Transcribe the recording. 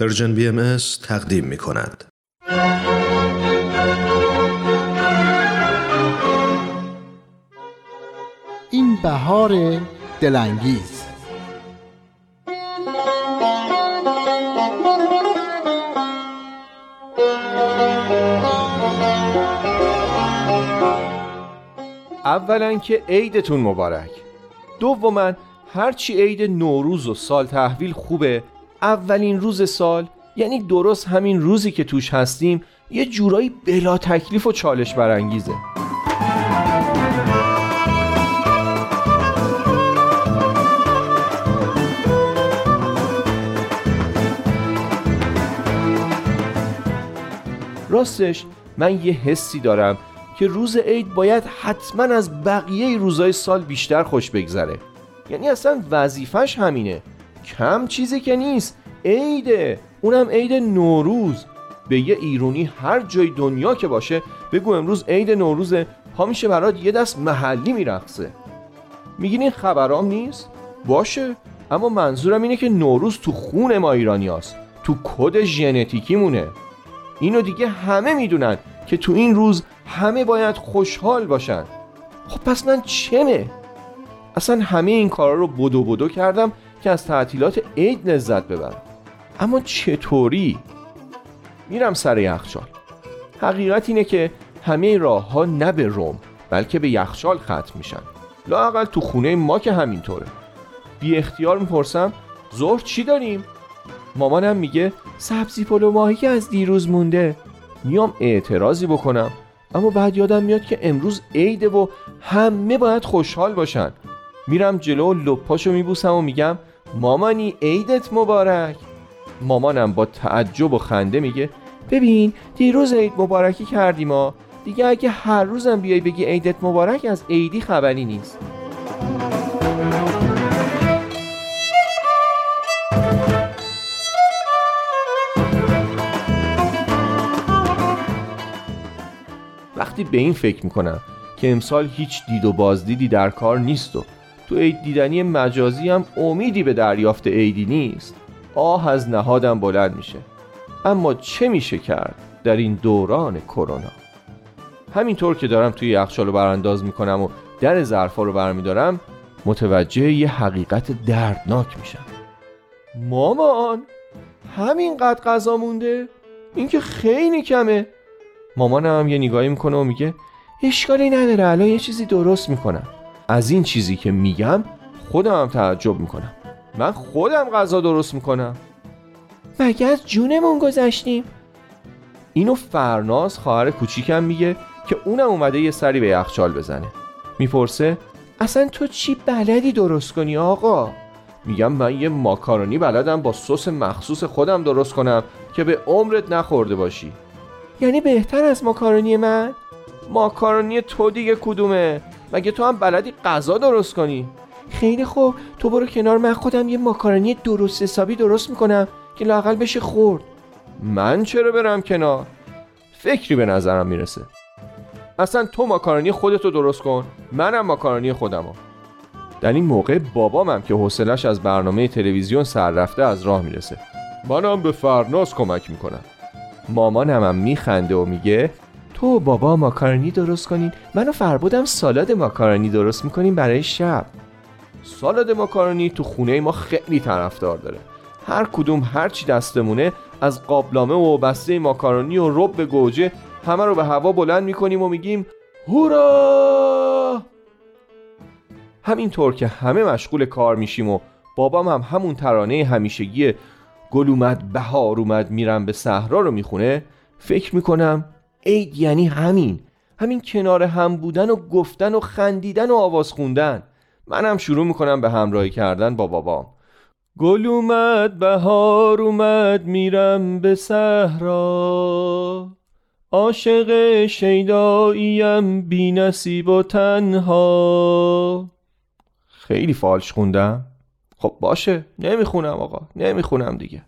پرژن بی ام تقدیم می کند. این بهار دلانگیز اولا که عیدتون مبارک دوما هرچی عید نوروز و سال تحویل خوبه اولین روز سال یعنی درست همین روزی که توش هستیم یه جورایی بلا تکلیف و چالش برانگیزه. راستش من یه حسی دارم که روز عید باید حتما از بقیه روزای سال بیشتر خوش بگذره. یعنی اصلا وظیفش همینه. کم چیزی که نیست. عیده. اونم عید نوروز. به یه ایرونی هر جای دنیا که باشه بگو امروز عید نوروزه پا میشه برات یه دست محلی میرقصه. میگین این خبرام نیست؟ باشه. اما منظورم اینه که نوروز تو خون ما ایرانی هست. تو کد ژنتیکی مونه اینو دیگه همه می‌دونن که تو این روز همه باید خوشحال باشن. خب پس من چمه؟ اصلا همه این کارا رو بدو بدو کردم. که از تعطیلات عید لذت ببرم. اما چطوری؟ میرم سر یخچال. حقیقت اینه که همه راه ها نه به روم بلکه به یخچال ختم میشن. لاقل تو خونه ما که همینطوره. بی اختیار می‌پرسم ظهر چی داریم؟ مامانم میگه سبزی پلو ماهی که از دیروز مونده. میام اعتراضی بکنم اما بعد یادم میاد که امروز عیده و همه باید خوشحال باشن. میرم جلو و لپاشو میبوسم و میگم مامانی عیدت مبارک. مامانم با تعجب و خنده میگه ببین دیروز عید مبارکی کردیم ما. دیگه اگه هر روزم بیای بگی عیدت مبارک از عیدی خبری نیست. وقتی به این فکر می‌کنم که امسال هیچ دید و بازدیدی در کار نیست و تو عید دیدنی مجازی هم امیدی به دریافت عیدی نیست. آه از نهادم بلند میشه. اما چه میشه کرد در این دوران کرونا؟ همینطور که دارم توی یخچال رو برانداز می‌کنم و در ظرفا رو برمیدارم متوجه یه حقیقت دردناک میشم. مامان همینقدر غذا مونده؟ این که خیلی کمه. مامانم هم یه نگاهی می‌کنه و میگه اشکالی نداره الان یه چیزی درست می‌کنم. از این چیزی که میگم خودم هم تعجب می‌کنم. من خودم غذا درست می‌کنم. مگه از جونمون گذشتیم؟ اینو فرناز خواهر کوچیکم میگه که اونم اومده یه سری به یخچال بزنه. می‌پرسه اصلا تو چی بلدی درست کنی آقا؟ میگم من یه ماکارونی بلدم با سس مخصوص خودم درست کنم که به عمرت نخورده باشی. یعنی بهتر از ماکارونی من؟ ماکارونی تو دیگه کدومه؟ مگه تو هم بلدی غذا درست کنی؟ خیلی خوب. تو برو کنار. من خودم یه ماکارونی درست حسابی درست می‌کنم که لاقل بشه خورد. من چرا برم کنار؟ فکری به نظرم می‌رسه. اصلا تو ماکارونی خودتو درست کن. منم ماکارونی خودمو. در این موقع بابامم که حوصلش از برنامه تلویزیون سر رفته از راه می‌رسه. منم به فرناز کمک می‌کنم. هم میخنده و میگه تو بابا ماکارونی درست کنین. منو فربودم سالاد ماکارونی درست می‌کنیم برای شب. سالاد ماکارونی تو خونه ما خیلی طرفدار داره. هر کدوم هر چی دستمونه از قابلامه و بسته ماکارونی و رب به گوجه همه رو به هوا بلند می‌کنیم و میگیم هورا! همینطور که همه مشغول کار میشیم و بابام هم همون ترانه همیشگی گل اومد بهار اومد میرم به صحرا رو می‌خونه فکر می‌کنم عید یعنی همین. همین کنار هم بودن و گفتن و خندیدن و آواز خوندن. منم شروع می‌کنم به همراهی کردن با بابام. گل اومد بهار اومد میرم به صحرا. عاشق شیداییم بی نصیب و تنها. خیلی فالش خوندم. خب باشه نمی‌خونم آقا نمی‌خونم دیگه.